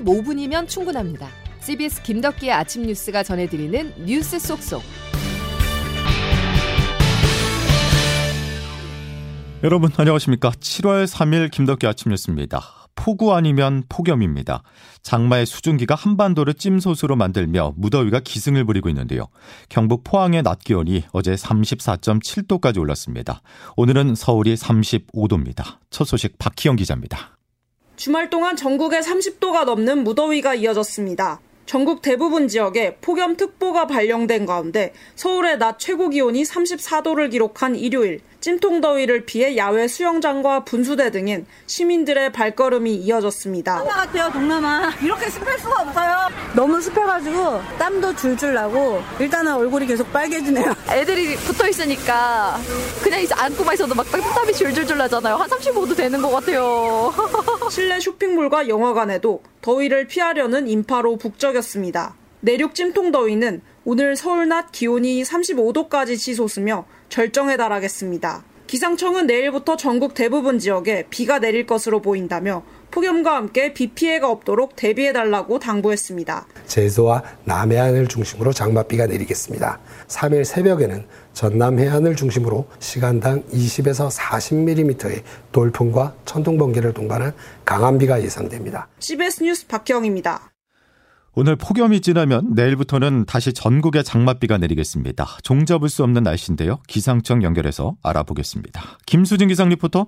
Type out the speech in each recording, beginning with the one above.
15분이면 충분합니다. CBS 김덕기의 아침 뉴스가 전해드리는 뉴스 속속. 여러분 안녕하십니까? 7월 3일 김덕기 아침 뉴스입니다. 폭우 아니면 폭염입니다. 장마의 수증기가 한반도를 찜소스로 만들며 무더위가 기승을 부리고 있는데요. 경북 포항의 낮 기온이 어제 34.7도까지 올랐습니다. 오늘은 서울이 35도입니다. 첫 소식 박희영 기자입니다. 주말 동안 전국에 30도가 넘는 무더위가 이어졌습니다. 전국 대부분 지역에 폭염특보가 발령된 가운데 서울의 낮 최고 기온이 34도를 기록한 일요일 찜통더위를 피해 야외 수영장과 분수대 등엔 시민들의 발걸음이 이어졌습니다. 동남아 같아요, 동남아. 이렇게 습할 수가 없어요. 너무 습해가지고 땀도 줄줄 나고 일단은 얼굴이 계속 빨개지네요. 애들이 붙어 있으니까 그냥 안고만 있어도 막 땀이 줄줄줄 나잖아요. 한 35도 되는 것 같아요. 실내 쇼핑몰과 영화관에도 더위를 피하려는 인파로 북적였습니다. 내륙 찜통 더위는 오늘 서울 낮 기온이 35도까지 치솟으며 절정에 달하겠습니다. 기상청은 내일부터 전국 대부분 지역에 비가 내릴 것으로 보인다며 폭염과 함께 비 피해가 없도록 대비해달라고 당부했습니다. 제주와 남해안을 중심으로 장맛비가 내리겠습니다. 3일 새벽에는 전남 해안을 중심으로 시간당 20에서 40mm의 돌풍과 천둥 번개를 동반한 강한 비가 예상됩니다. CBS 뉴스 박경입니다. 오늘 폭염이 지나면 내일부터는 다시 전국에 장맛비가 내리겠습니다. 종잡을 수 없는 날씨인데요. 기상청 연결해서 알아보겠습니다. 김수진 기상 리포터.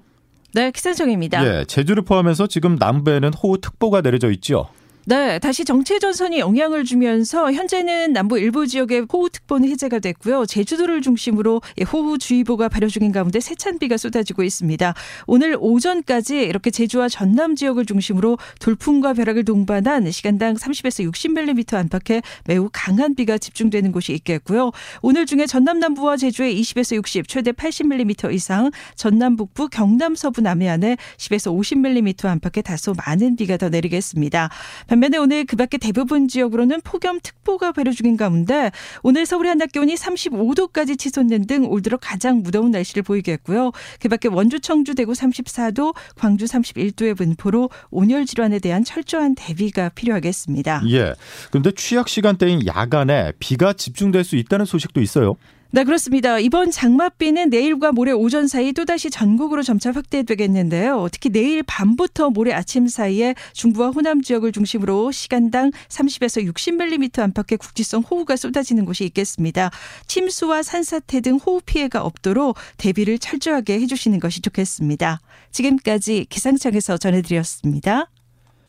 네, 기상청입니다. 예, 제주를 포함해서 지금 남부에는 호우특보가 내려져 있죠. 네, 다시 정체 전선이 영향을 주면서 현재는 남부 일부 지역에 호우특보는 해제가 됐고요. 제주도를 중심으로 호우주의보가 발효 중인 가운데 세찬 비가 쏟아지고 있습니다. 오늘 오전까지 이렇게 제주와 전남 지역을 중심으로 돌풍과 벼락을 동반한 시간당 30에서 60mm 안팎의 매우 강한 비가 집중되는 곳이 있겠고요. 오늘 중에 전남 남부와 제주에 20에서 60, 최대 80mm 이상, 전남 북부, 경남 서부 남해안에 10에서 50mm 안팎의 다소 많은 비가 더 내리겠습니다. 반면에 오늘 그 밖에 대부분 지역으로는 폭염특보가 발효 중인 가운데 오늘 서울의 한낮 기온이 35도까지 치솟는 등 올 들어 가장 무더운 날씨를 보이겠고요. 그 밖에 원주, 청주, 대구 34도, 광주 31도의 분포로 온열 질환에 대한 철저한 대비가 필요하겠습니다. 예. 그런데 취약 시간대인 야간에 비가 집중될 수 있다는 소식도 있어요. 네, 그렇습니다. 이번 장맛비는 내일과 모레 오전 사이 또다시 전국으로 점차 확대되겠는데요. 특히 내일 밤부터 모레 아침 사이에 중부와 호남 지역을 중심으로 시간당 30에서 60mm 안팎의 국지성 호우가 쏟아지는 곳이 있겠습니다. 침수와 산사태 등 호우 피해가 없도록 대비를 철저하게 해주시는 것이 좋겠습니다. 지금까지 기상청에서 전해드렸습니다.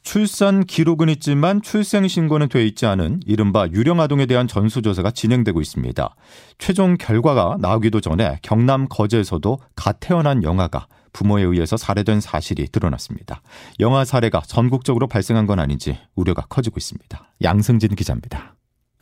출산 기록은 있지만 출생 신고는 돼 있지 않은 이른바 유령 아동에 대한 전수조사가 진행되고 있습니다. 최종 결과가 나오기도 전에 경남 거제에서도 갓 태어난 영아가 부모에 의해서 살해된 사실이 드러났습니다. 영아 사례가 전국적으로 발생한 건 아닌지 우려가 커지고 있습니다. 양승진 기자입니다.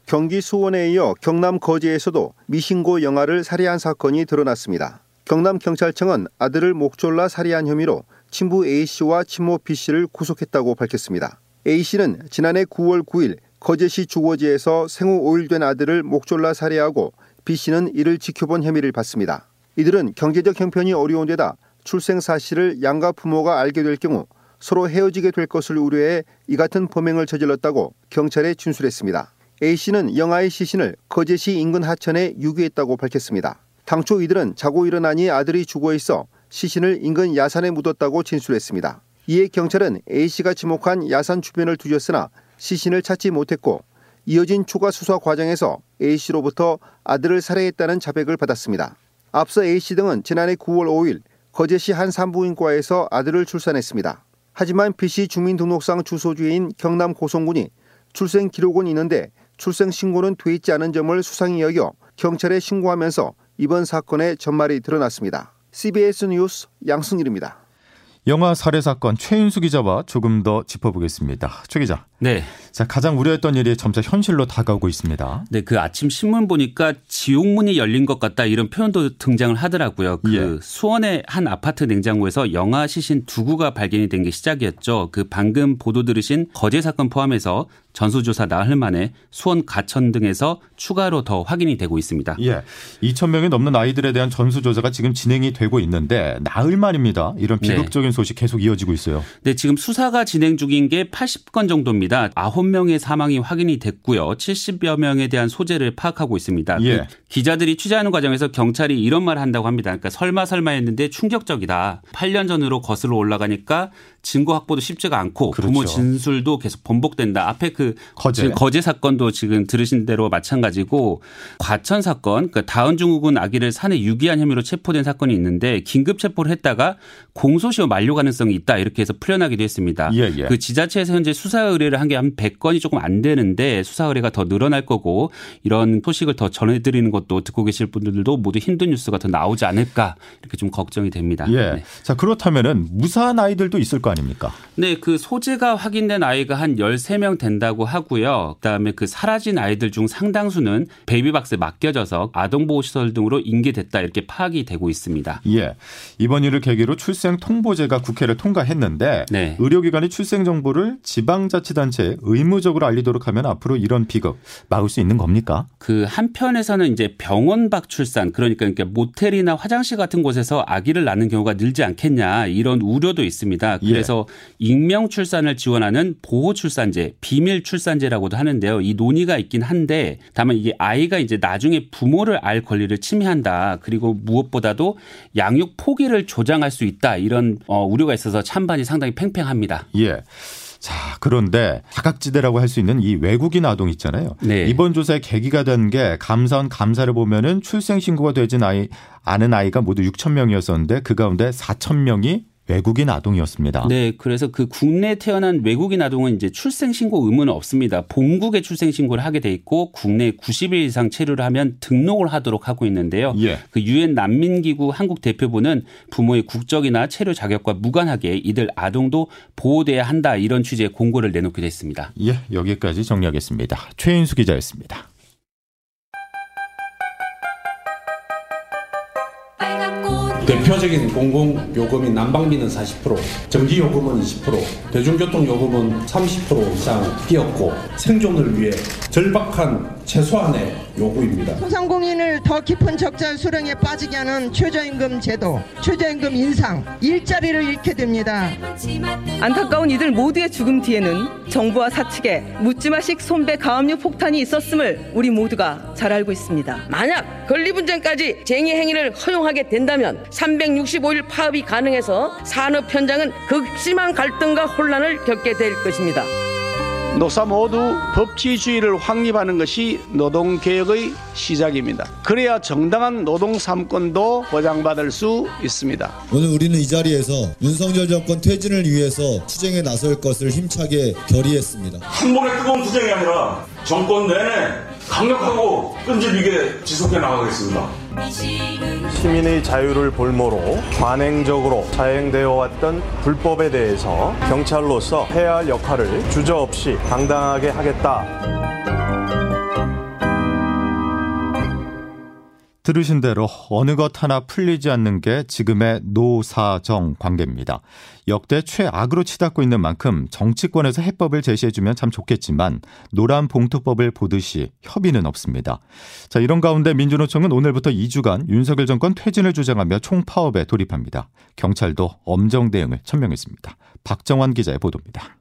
경기 수원에 이어 경남 거제에서도 미신고 영아를 살해한 사건이 드러났습니다. 경남 경찰청은 아들을 목졸라 살해한 혐의로 친부 A씨와 친모 B씨를 구속했다고 밝혔습니다. A씨는 지난해 9월 9일 거제시 주거지에서 생후 5일 된 아들을 목졸라 살해하고 B씨는 이를 지켜본 혐의를 받습니다. 이들은 경제적 형편이 어려운 데다 출생 사실을 양가 부모가 알게 될 경우 서로 헤어지게 될 것을 우려해 이 같은 범행을 저질렀다고 경찰에 진술했습니다. A씨는 영아의 시신을 거제시 인근 하천에 유기했다고 밝혔습니다. 당초 이들은 자고 일어나니 아들이 죽어 있어 시신을 인근 야산에 묻었다고 진술했습니다. 이에 경찰은 A씨가 지목한 야산 주변을 뒤졌으나 시신을 찾지 못했고 이어진 추가 수사 과정에서 A씨로부터 아들을 살해했다는 자백을 받았습니다. 앞서 A씨 등은 지난해 9월 5일 거제시 한 산부인과에서 아들을 출산했습니다. 하지만 B씨 주민등록상 주소지인 경남 고성군이 출생 기록은 있는데 출생 신고는 돼 있지 않은 점을 수상히 여겨 경찰에 신고하면서 이번 사건의 전말이 드러났습니다. CBS 뉴스 양승일입니다. 영화 살해 사건 최인수 기자와 조금 더 짚어보겠습니다. 최 기자. 네. 자, 가장 우려했던 일이 점차 현실로 다가오고 있습니다. 네, 그 아침 신문 보니까 지옥문이 열린 것 같다 이런 표현도 등장을 하더라고요. 그 예. 수원의 한 아파트 냉장고에서 영아 시신 두 구가 발견이 된 게 시작이었죠. 그 방금 보도 들으신 거제 사건 포함해서 전수조사 나흘 만에 수원 가천 등에서 추가로 더 확인이 되고 있습니다. 예. 2천 명이 넘는 아이들에 대한 전수조사가 지금 진행이 되고 있는데 나흘 만입니다. 이런 네. 비극적인 네. 소식 계속 이어지고 있어요. 네, 지금 수사가 진행 중인 게 80건 정도입니다. 9명의 사망이 확인이 됐고요. 70여 명에 대한 소재를 파악하고 있습니다. 예. 그 기자들이 취재하는 과정에서 경찰이 이런 말을 한다고 합니다. 그러니까 설마 설마 했는데 충격적이다. 8년 전으로 거슬러 올라가니까 증거 확보도 쉽지가 않고 그렇죠. 부모 진술도 계속 번복된다. 앞에 그 거제. 거제 사건도 지금 들으신 대로 마찬가지고 과천 사건, 그 다은 증후군 아기를 산에 유기한 혐의로 체포된 사건이 있는데 긴급 체포를 했다가 공소시효 만료 가능성이 있다 이렇게 해서 풀려나기도 했습니다. 예, 예. 그 지자체에서 현재 수사 의뢰를 한 게 한 100건이 조금 안 되는데 수사 의뢰가 더 늘어날 거고 이런 소식을 더 전해드리는 것도 듣고 계실 분들도 모두 힘든 뉴스가 더 나오지 않을까 이렇게 좀 걱정이 됩니다. 예. 네. 자, 그렇다면은 무사한 아이들도 있을 거 아닙니까? 네, 그 소재가 확인된 아이가 한 13명 된다고 하고요. 그다음에 그 사라진 아이들 중 상당수는 베이비박스에 맡겨져서 아동보호시설 등으로 인계됐다 이렇게 파악이 되고 있습니다. 예. 이번 일을 계기로 출생 통보제 가 국회를 통과했는데 네. 의료기관이 출생 정보를 지방자치단체에 의무적으로 알리도록 하면 앞으로 이런 비극 막을 수 있는 겁니까? 그 한편에서는 이제 병원 밖 출산 그러니까 그러니까 모텔이나 화장실 같은 곳에서 아기를 낳는 경우가 늘지 않겠냐 이런 우려도 있습니다. 예. 그래서 익명 출산을 지원하는 보호 출산제, 비밀 출산제라고도 하는데요. 이 논의가 있긴 한데 다만 이게 아이가 이제 나중에 부모를 알 권리를 침해한다. 그리고 무엇보다도 양육 포기를 조장할 수 있다. 이런 어, 우려가 있어서 찬반이 상당히 팽팽합니다. 예. 자, 그런데 다각지대라고 할 수 있는 이 외국인 아동 있잖아요. 네. 이번 조사의 계기가 된 게 감사원 감사를 보면은 출생 신고가 되진 아이 않은 아이가 모두 6천 명이었었는데 그 가운데 4천 명이 외국인 아동이었습니다. 네, 그래서 그 국내에 태어난 외국인 아동은 이제 출생 신고 의무는 없습니다. 본국에 출생 신고를 하게 돼 있고 국내 90일 이상 체류를 하면 등록을 하도록 하고 있는데요. 예. 그 유엔 난민기구 한국 대표부는 부모의 국적이나 체류 자격과 무관하게 이들 아동도 보호돼야 한다 이런 취지의 공고를 내놓기도 했습니다. 예, 여기까지 정리하겠습니다. 최인수 기자였습니다. 대표적인 공공요금인 난방비는 40%, 전기요금은 20%, 대중교통요금은 30% 이상 뛰었고 생존을 위해 절박한 최소한의 요구입니다. 소상공인을 더 깊은 적자 수렁에 빠지게 하는 최저임금 제도, 최저임금 인상, 일자리를 잃게 됩니다. 안타까운 이들 모두의 죽음 뒤에는 정부와 사측의 묻지마식 손배 가압류 폭탄이 있었음을 우리 모두가 잘 알고 있습니다. 만약 건리분쟁까지 쟁의 행위를 허용하게 된다면 365일 파업이 가능해서 산업 현장은 극심한 갈등과 혼란을 겪게 될 것입니다. 노사 모두 법치주의를 확립하는 것이 노동개혁의 시작입니다. 그래야 정당한 노동 3권도 보장받을 수 있습니다. 오늘 우리는 이 자리에서 윤석열 정권 퇴진을 위해서 투쟁에 나설 것을 힘차게 결의했습니다. 한 번의 뜨거운 투쟁이 아니라 정권 내내 강력하고 끈질기게 지속해 나가겠습니다. 시민의 자유를 볼모로 관행적으로 자행되어 왔던 불법에 대해서 경찰로서 해야 할 역할을 주저없이 당당하게 하겠다. 들으신 대로 어느 것 하나 풀리지 않는 게 지금의 노사정 관계입니다. 역대 최악으로 치닫고 있는 만큼 정치권에서 해법을 제시해주면 참 좋겠지만 노란 봉투법을 보듯이 협의는 없습니다. 자 이런 가운데 민주노총은 오늘부터 2주간 윤석열 정권 퇴진을 주장하며 총파업에 돌입합니다. 경찰도 엄정 대응을 천명했습니다. 박정환 기자의 보도입니다.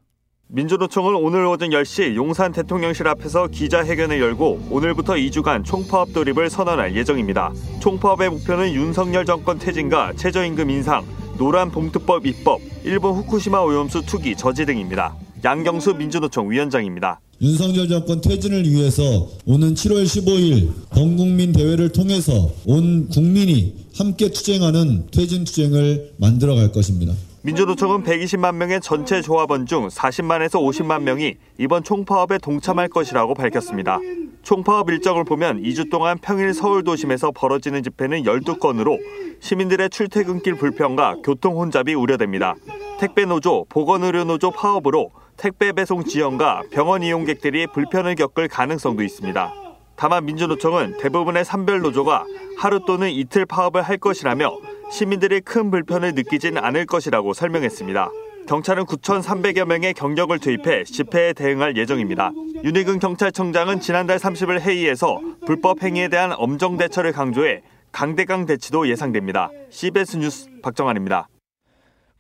민주노총은 오늘 오전 10시 용산 대통령실 앞에서 기자회견을 열고 오늘부터 2주간 총파업 돌입을 선언할 예정입니다. 총파업의 목표는 윤석열 정권 퇴진과 최저임금 인상, 노란 봉투법 입법, 일본 후쿠시마 오염수 투기 저지 등입니다. 양경수 민주노총 위원장입니다. 윤석열 정권 퇴진을 위해서 오는 7월 15일 범국민 대회를 통해서 온 국민이 함께 투쟁하는 퇴진 투쟁을 만들어 갈 것입니다. 민주노총은 120만 명의 전체 조합원 중 40만에서 50만 명이 이번 총파업에 동참할 것이라고 밝혔습니다. 총파업 일정을 보면 2주 동안 평일 서울 도심에서 벌어지는 집회는 12건으로 시민들의 출퇴근길 불편과 교통 혼잡이 우려됩니다. 택배 노조, 보건의료 노조 파업으로 택배 배송 지연과 병원 이용객들이 불편을 겪을 가능성도 있습니다. 다만 민주노총은 대부분의 산별 노조가 하루 또는 이틀 파업을 할 것이라며 시민들이 큰 불편을 느끼진 않을 것이라고 설명했습니다. 경찰은 9,300여 명의 경력을 투입해 집회에 대응할 예정입니다. 윤희근 경찰청장은 지난달 30일 회의에서 불법 행위에 대한 엄정 대처를 강조해 강대강 대치도 예상됩니다. CBS 뉴스 박정환입니다.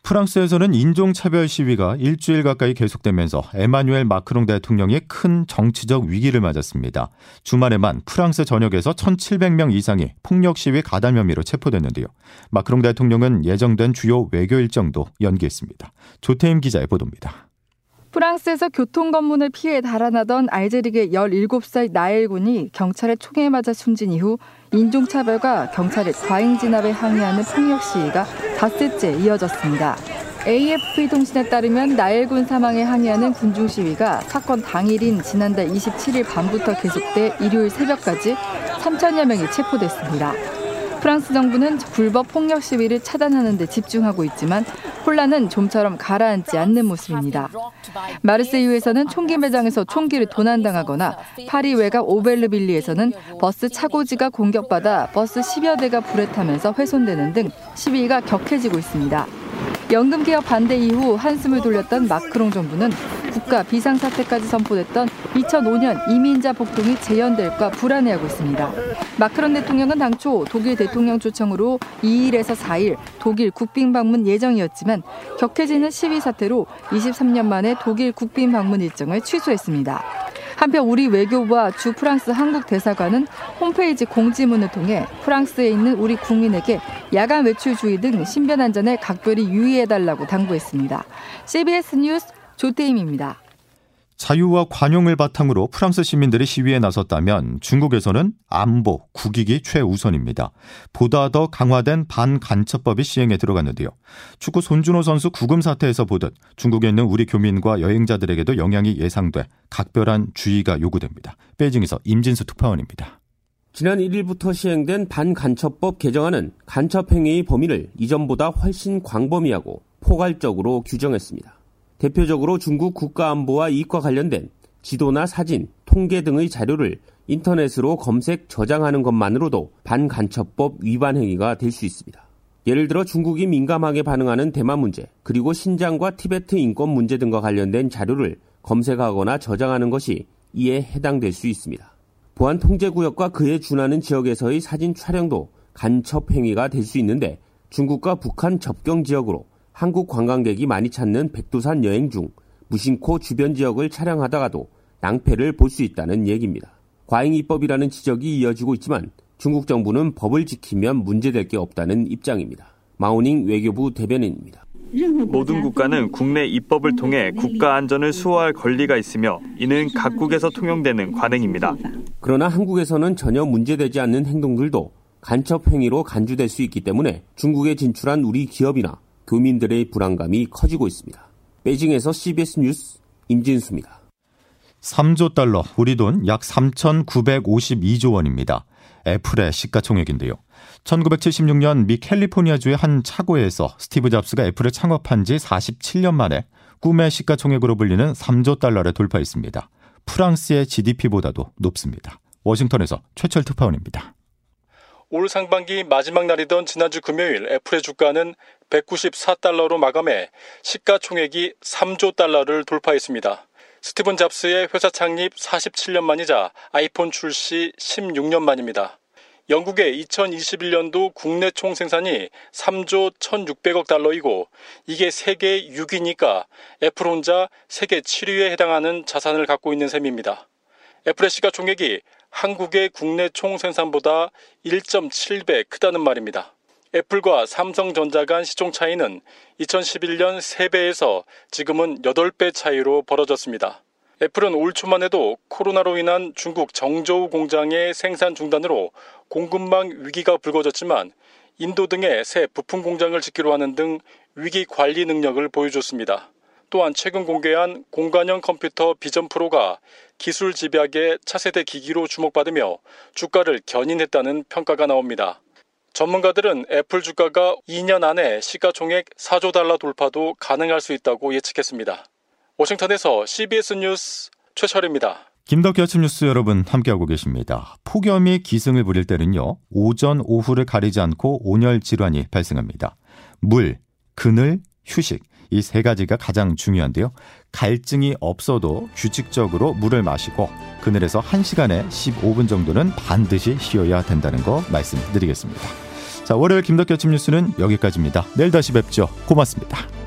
프랑스에서는 인종차별 시위가 일주일 가까이 계속되면서 에마뉴엘 마크롱 대통령이 큰 정치적 위기를 맞았습니다. 주말에만 프랑스 전역에서 1,700명 이상이 폭력 시위 가담 혐의로 체포됐는데요. 마크롱 대통령은 예정된 주요 외교 일정도 연기했습니다. 조태임 기자의 보도입니다. 프랑스에서 교통 검문을 피해 달아나던 알제리계 17살 나엘 군이 경찰의 총에 맞아 숨진 이후 인종차별과 경찰의 과잉 진압에 항의하는 폭력 시위가 닷새째 이어졌습니다. AFP 통신에 따르면 나엘 군 사망에 항의하는 군중 시위가 사건 당일인 지난달 27일 밤부터 계속돼 일요일 새벽까지 3천여 명이 체포됐습니다. 프랑스 정부는 불법 폭력 시위를 차단하는 데 집중하고 있지만 혼란은 좀처럼 가라앉지 않는 모습입니다. 마르세유에서는 총기 매장에서 총기를 도난당하거나 파리 외곽 오벨르빌리에서는 버스 차고지가 공격받아 버스 10여 대가 불에 타면서 훼손되는 등 시위가 격해지고 있습니다. 연금 개혁 반대 이후 한숨을 돌렸던 마크롱 정부는 국가 비상사태까지 선포됐던 2005년 이민자 폭동이 재현될까 불안해하고 있습니다. 마크론 대통령은 당초 독일 대통령 초청으로 2일에서 4일 독일 국빈 방문 예정이었지만 격해지는 시위 사태로 23년 만에 독일 국빈 방문 일정을 취소했습니다. 한편 우리 외교부와 주 프랑스 한국 대사관은 홈페이지 공지문을 통해 프랑스에 있는 우리 국민에게 야간 외출 주의 등 신변 안전에 각별히 유의해달라고 당부했습니다. CBS 뉴스 조태임입니다. 자유와 관용을 바탕으로 프랑스 시민들이 시위에 나섰다면 중국에서는 안보, 국익이 최우선입니다. 보다 더 강화된 반간첩법이 시행에 들어갔는데요. 축구 손준호 선수 구금 사태에서 보듯 중국에 있는 우리 교민과 여행자들에게도 영향이 예상돼 각별한 주의가 요구됩니다. 베이징에서 임진수 특파원입니다. 지난 1일부터 시행된 반간첩법 개정안은 간첩 행위의 범위를 이전보다 훨씬 광범위하고 포괄적으로 규정했습니다. 대표적으로 중국 국가안보와 이익과 관련된 지도나 사진, 통계 등의 자료를 인터넷으로 검색, 저장하는 것만으로도 반간첩법 위반 행위가 될 수 있습니다. 예를 들어 중국이 민감하게 반응하는 대만 문제, 그리고 신장과 티베트 인권 문제 등과 관련된 자료를 검색하거나 저장하는 것이 이에 해당될 수 있습니다. 보안 통제 구역과 그에 준하는 지역에서의 사진 촬영도 간첩 행위가 될 수 있는데 중국과 북한 접경 지역으로 한국 관광객이 많이 찾는 백두산 여행 중 무심코 주변 지역을 촬영하다가도 낭패를 볼 수 있다는 얘기입니다. 과잉 입법이라는 지적이 이어지고 있지만 중국 정부는 법을 지키면 문제될 게 없다는 입장입니다. 마오닝 외교부 대변인입니다. 모든 국가는 국내 입법을 통해 국가 안전을 수호할 권리가 있으며 이는 각국에서 통용되는 관행입니다. 그러나 한국에서는 전혀 문제되지 않는 행동들도 간첩 행위로 간주될 수 있기 때문에 중국에 진출한 우리 기업이나 교민들의 불안감이 커지고 있습니다. 베이징에서 CBS 뉴스 임진수입니다. 3조 달러, 우리 돈 약 3,952조 원입니다. 애플의 시가총액인데요. 1976년 미 캘리포니아주의 한 차고에서 스티브 잡스가 애플을 창업한 지 47년 만에 꿈의 시가총액으로 불리는 3조 달러를 돌파했습니다. 프랑스의 GDP보다도 높습니다. 워싱턴에서 최철 특파원입니다. 올 상반기 마지막 날이던 지난주 금요일 애플의 주가는 194달러로 마감해 시가총액이 3조 달러를 돌파했습니다. 스티븐 잡스의 회사 창립 47년 만이자 아이폰 출시 16년 만입니다. 영국의 2021년도 국내 총 생산이 3조 1,600억 달러이고 이게 세계 6위니까 애플 혼자 세계 7위에 해당하는 자산을 갖고 있는 셈입니다. 애플의 시가총액이 한국의 국내 총 생산보다 1.7배 크다는 말입니다. 애플과 삼성전자 간 시총 차이는 2011년 3배에서 지금은 8배 차이로 벌어졌습니다. 애플은 올 초만 해도 코로나로 인한 중국 정저우 공장의 생산 중단으로 공급망 위기가 불거졌지만 인도 등의 새 부품 공장을 짓기로 하는 등 위기 관리 능력을 보여줬습니다. 또한 최근 공개한 공간형 컴퓨터 비전 프로가 기술 집약의 차세대 기기로 주목받으며 주가를 견인했다는 평가가 나옵니다. 전문가들은 애플 주가가 2년 안에 시가총액 4조 달러 돌파도 가능할 수 있다고 예측했습니다. 워싱턴에서 CBS 뉴스 최철입니다. 김덕기 아침 뉴스 여러분 함께하고 계십니다. 폭염이 기승을 부릴 때는요. 오전, 오후를 가리지 않고 온열 질환이 발생합니다. 물, 그늘, 휴식 이 세 가지가 가장 중요한데요. 갈증이 없어도 규칙적으로 물을 마시고 그늘에서 1시간에 15분 정도는 반드시 쉬어야 된다는 거 말씀드리겠습니다. 자, 월요일 김덕기 아침 뉴스는 여기까지입니다. 내일 다시 뵙죠. 고맙습니다.